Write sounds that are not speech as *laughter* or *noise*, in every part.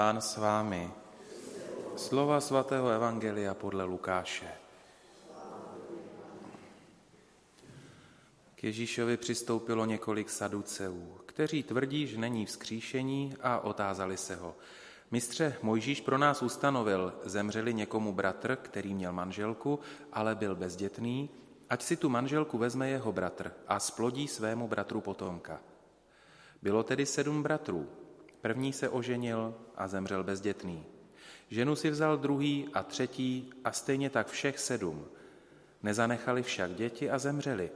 Pán s vámi. Slova svatého Evangelia podle Lukáše. K Ježíšovi přistoupilo několik saduceů, kteří tvrdí, že není vzkříšení a otázali se ho. Mistře, Mojžíš pro nás ustanovil, zemřeli někomu bratr, který měl manželku, ale byl bezdětný, ať si tu manželku vezme jeho bratr a splodí svému bratru potomka. Bylo tedy sedm bratrů. První se oženil a zemřel bezdětný. Ženu si vzal druhý a třetí a stejně tak všech sedm. Nezanechali však děti a zemřeli.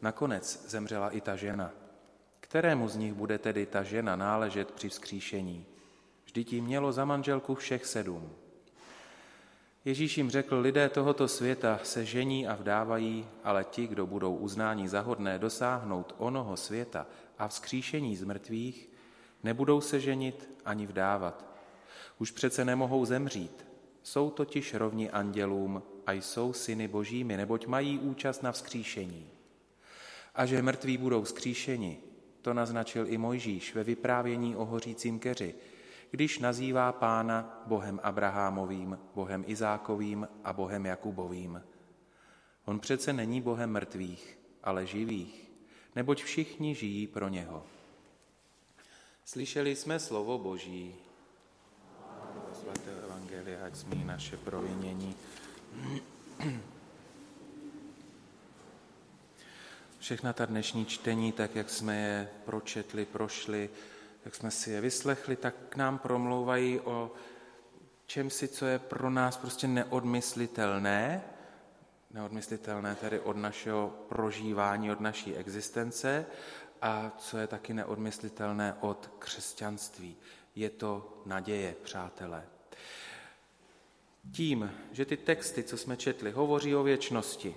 Nakonec zemřela i ta žena. Kterému z nich bude tedy ta žena náležet při vzkříšení? Vždyť jí mělo za manželku všech sedm. Ježíš jim řekl, lidé tohoto světa se žení a vdávají, ale ti, kdo budou uznáni za hodné dosáhnout onoho světa a vzkříšení z mrtvých, nebudou se ženit ani vdávat. Už přece nemohou zemřít. Jsou totiž rovni andělům a jsou syny božími, neboť mají účast na vzkříšení. A že mrtví budou vzkříšeni, to naznačil i Mojžíš ve vyprávění o hořícím keři, když nazývá pána Bohem Abrahamovým, Bohem Izákovým a Bohem Jakubovým. On přece není Bohem mrtvých, ale živých, neboť všichni žijí pro něho. Slyšeli jsme slovo Boží. Svaté evangelie, ať smí naše provinění. Všechna ta dnešní čtení, tak jak jsme je pročetli, prošli, jak jsme si je vyslechli, tak k nám promlouvají o čem si, co je pro nás prostě neodmyslitelné, neodmyslitelné tedy od našeho prožívání, od naší existence a co je taky neodmyslitelné od křesťanství. Je to naděje, přátelé. Tím, že ty texty, co jsme četli, hovoří o věčnosti,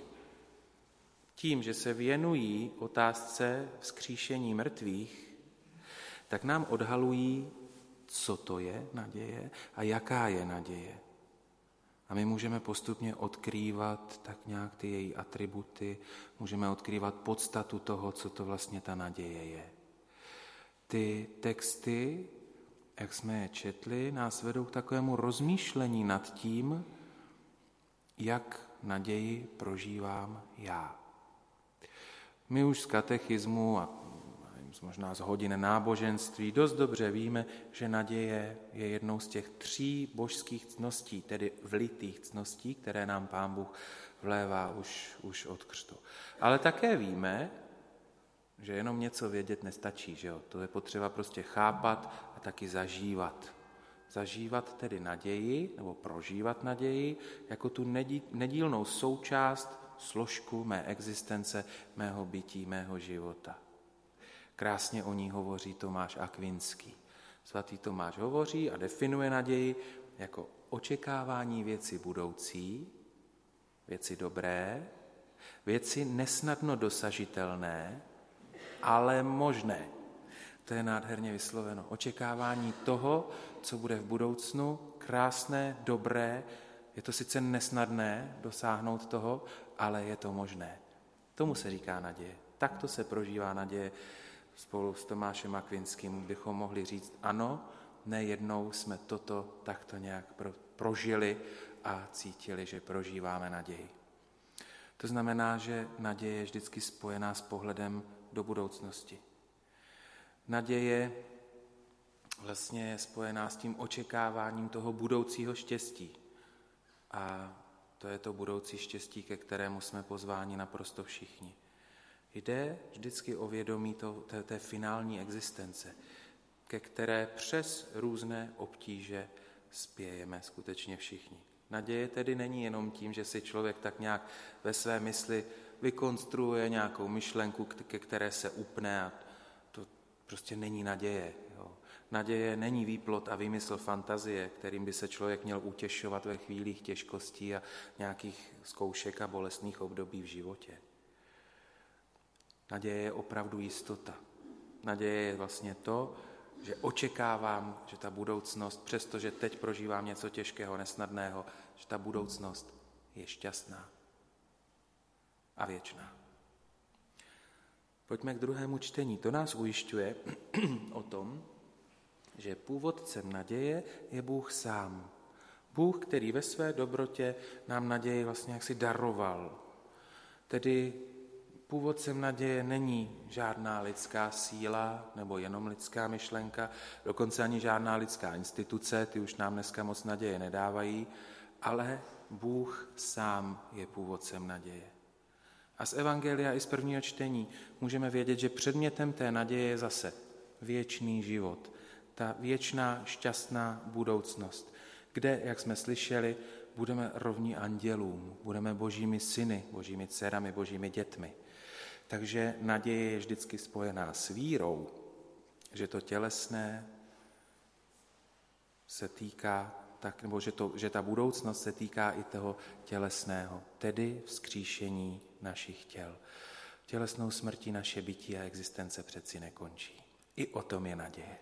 tím, že se věnují otázce vzkříšení mrtvých, tak nám odhalují, co to je naděje a jaká je naděje. A my můžeme postupně odkrývat tak nějak ty její atributy, můžeme odkrývat podstatu toho, co to vlastně ta naděje je. Ty texty, jak jsme je četli, nás vedou k takovému rozmýšlení nad tím, jak naději prožívám já. My už z katechismu a možná z hodin náboženství, dost dobře víme, že naděje je jednou z těch tří božských cností, tedy vlitých cností, které nám Pán Bůh vlévá už, už od křtu. Ale také víme, že jenom něco vědět nestačí, že jo? To je potřeba prostě chápat a taky zažívat. Zažívat tedy naději, nebo prožívat naději, jako tu nedílnou součást, složku mé existence, mého bytí, mého života. Krásně o ní hovoří Tomáš Akvinský. Svatý Tomáš hovoří a definuje naději jako očekávání věci budoucí, věci dobré, věci nesnadno dosažitelné, ale možné. To je nádherně vysloveno. Očekávání toho, co bude v budoucnu, krásné, dobré. Je to sice nesnadné dosáhnout toho, ale je to možné. Tomu se říká naděje. Takto se prožívá naděje spolu s Tomášem Akvinským bychom mohli říct, ano, nejednou jsme toto takto nějak prožili a cítili, že prožíváme naději. To znamená, že naděje je vždycky spojená s pohledem do budoucnosti. Naděje vlastně je spojená s tím očekáváním toho budoucího štěstí. A to je to budoucí štěstí, ke kterému jsme pozváni naprosto všichni. Jde vždycky o vědomí to, té, té finální existence, ke které přes různé obtíže spějeme skutečně všichni. Naděje tedy není jenom tím, že si člověk tak nějak ve své mysli vykonstruuje nějakou myšlenku, ke které se upne a to prostě není naděje. Jo. Naděje není výplot a vymysl fantazie, kterým by se člověk měl utěšovat ve chvílích těžkostí a nějakých zkoušek a bolestných období v životě. Naděje je opravdu jistota. Naděje je vlastně to, že očekávám, že ta budoucnost, přestože teď prožívám něco těžkého, nesnadného, že ta budoucnost je šťastná a věčná. Pojďme k druhému čtení. To nás ujišťuje *clears throat* o tom, že původcem naděje je Bůh sám. Bůh, který ve své dobrotě nám naději vlastně jaksi daroval. Tedy původcem naděje není žádná lidská síla nebo jenom lidská myšlenka, dokonce ani žádná lidská instituce, ty už nám dneska moc naděje nedávají, ale Bůh sám je původcem naděje. A z Evangelia i z prvního čtení můžeme vědět, že předmětem té naděje je zase věčný život, ta věčná šťastná budoucnost, kde, jak jsme slyšeli, budeme rovní andělům, budeme božími syny, božími dcerami, božími dětmi. Takže naděje je vždycky spojená s vírou, že to tělesné se týká, tak, nebo že, to, že ta budoucnost se týká i toho tělesného, tedy vzkříšení našich těl. Tělesnou smrtí naše bytí a existence přeci nekončí. I o tom je naděje.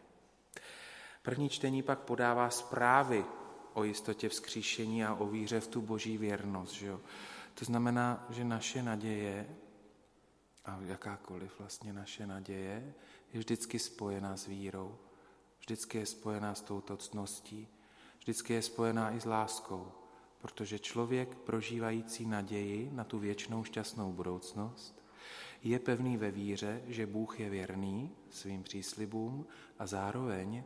První čtení pak podává zprávy o jistotě vzkříšení a o víře v tu boží věrnost. Že jo? To znamená, že naše naděje a jakákoliv vlastně naše naděje je vždycky spojená s vírou, vždycky je spojená s touto ctností, vždycky je spojená i s láskou, protože člověk prožívající naději na tu věčnou šťastnou budoucnost je pevný ve víře, že Bůh je věrný svým příslibům a zároveň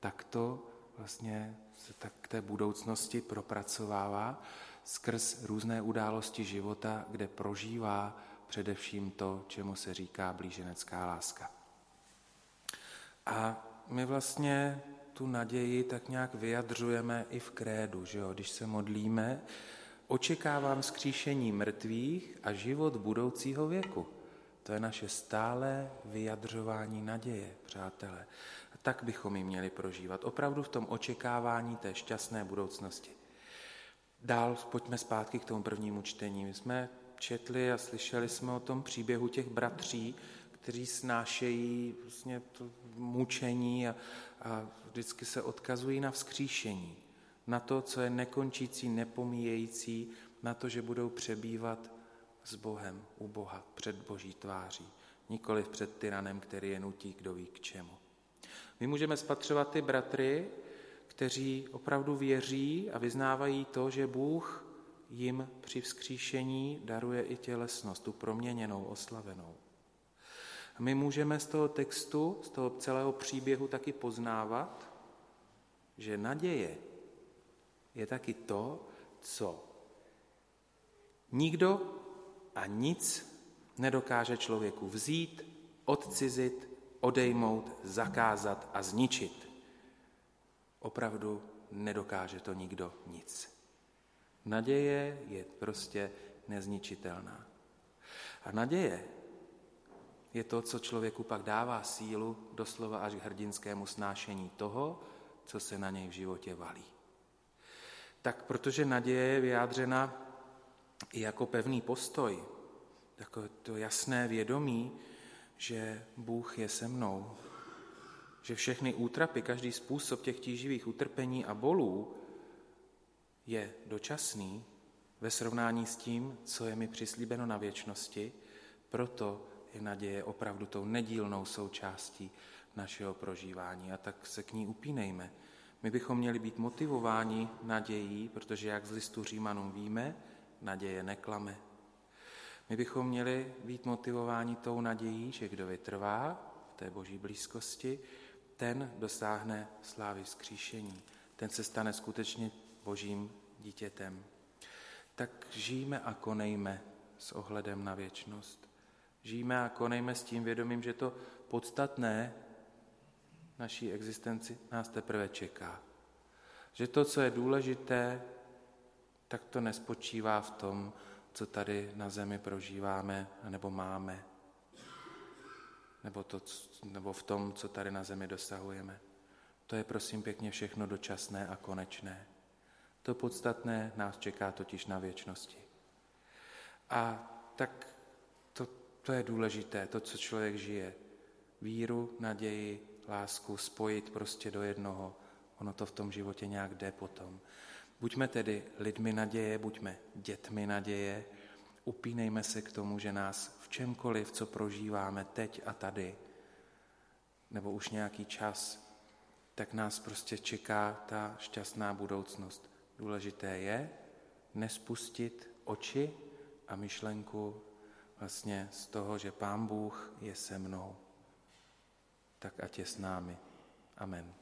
takto vlastně se tak k té budoucnosti propracovává skrz různé události života, kde prožívá především to, čemu se říká blíženecká láska. A my vlastně tu naději tak nějak vyjadřujeme i v krédu, že jo? když se modlíme, očekávám skříšení mrtvých a život budoucího věku. To je naše stále vyjadřování naděje, přátelé. A tak bychom ji měli prožívat, opravdu v tom očekávání té šťastné budoucnosti. Dál pojďme zpátky k tomu prvnímu čtení. My jsme četli a slyšeli jsme o tom příběhu těch bratří, kteří snášejí vlastně to mučení a, a vždycky se odkazují na vzkříšení, na to, co je nekončící, nepomíjející, na to, že budou přebývat s Bohem, u Boha, před Boží tváří, nikoli před tyranem, který je nutí, kdo ví k čemu. My můžeme spatřovat ty bratry, kteří opravdu věří a vyznávají to, že Bůh jim při vzkříšení daruje i tělesnost, tu proměněnou, oslavenou. A my můžeme z toho textu, z toho celého příběhu taky poznávat, že naděje je taky to, co nikdo a nic nedokáže člověku vzít, odcizit, odejmout, zakázat a zničit. Opravdu nedokáže to nikdo nic. Naděje je prostě nezničitelná. A naděje je to, co člověku pak dává sílu doslova až k hrdinskému snášení toho, co se na něj v životě valí. Tak protože naděje je vyjádřena i jako pevný postoj, takové to jasné vědomí, že Bůh je se mnou, že všechny útrapy, každý způsob těch tíživých utrpení a bolů je dočasný ve srovnání s tím, co je mi přislíbeno na věčnosti, proto je naděje opravdu tou nedílnou součástí našeho prožívání a tak se k ní upínejme. My bychom měli být motivováni nadějí, protože jak z listu Římanům víme, naděje neklame. My bychom měli být motivováni tou nadějí, že kdo vytrvá v té boží blízkosti, ten dosáhne slávy vzkříšení. Ten se stane skutečně božím dítětem. Tak žijeme a konejme s ohledem na věčnost. Žijeme a konejme s tím vědomím, že to podstatné naší existenci nás teprve čeká. Že to, co je důležité, tak to nespočívá v tom, co tady na zemi prožíváme nebo máme, nebo, to, nebo v tom, co tady na zemi dosahujeme. To je prosím pěkně všechno dočasné a konečné. To podstatné nás čeká totiž na věčnosti. A tak to, to je důležité, to, co člověk žije. Víru, naději, lásku spojit prostě do jednoho. Ono to v tom životě nějak jde potom. Buďme tedy lidmi naděje, buďme dětmi naděje, upínejme se k tomu, že nás v čemkoliv, co prožíváme teď a tady, nebo už nějaký čas, tak nás prostě čeká ta šťastná budoucnost. Důležité je nespustit oči a myšlenku vlastně z toho, že Pán Bůh je se mnou. Tak ať je s námi. Amen.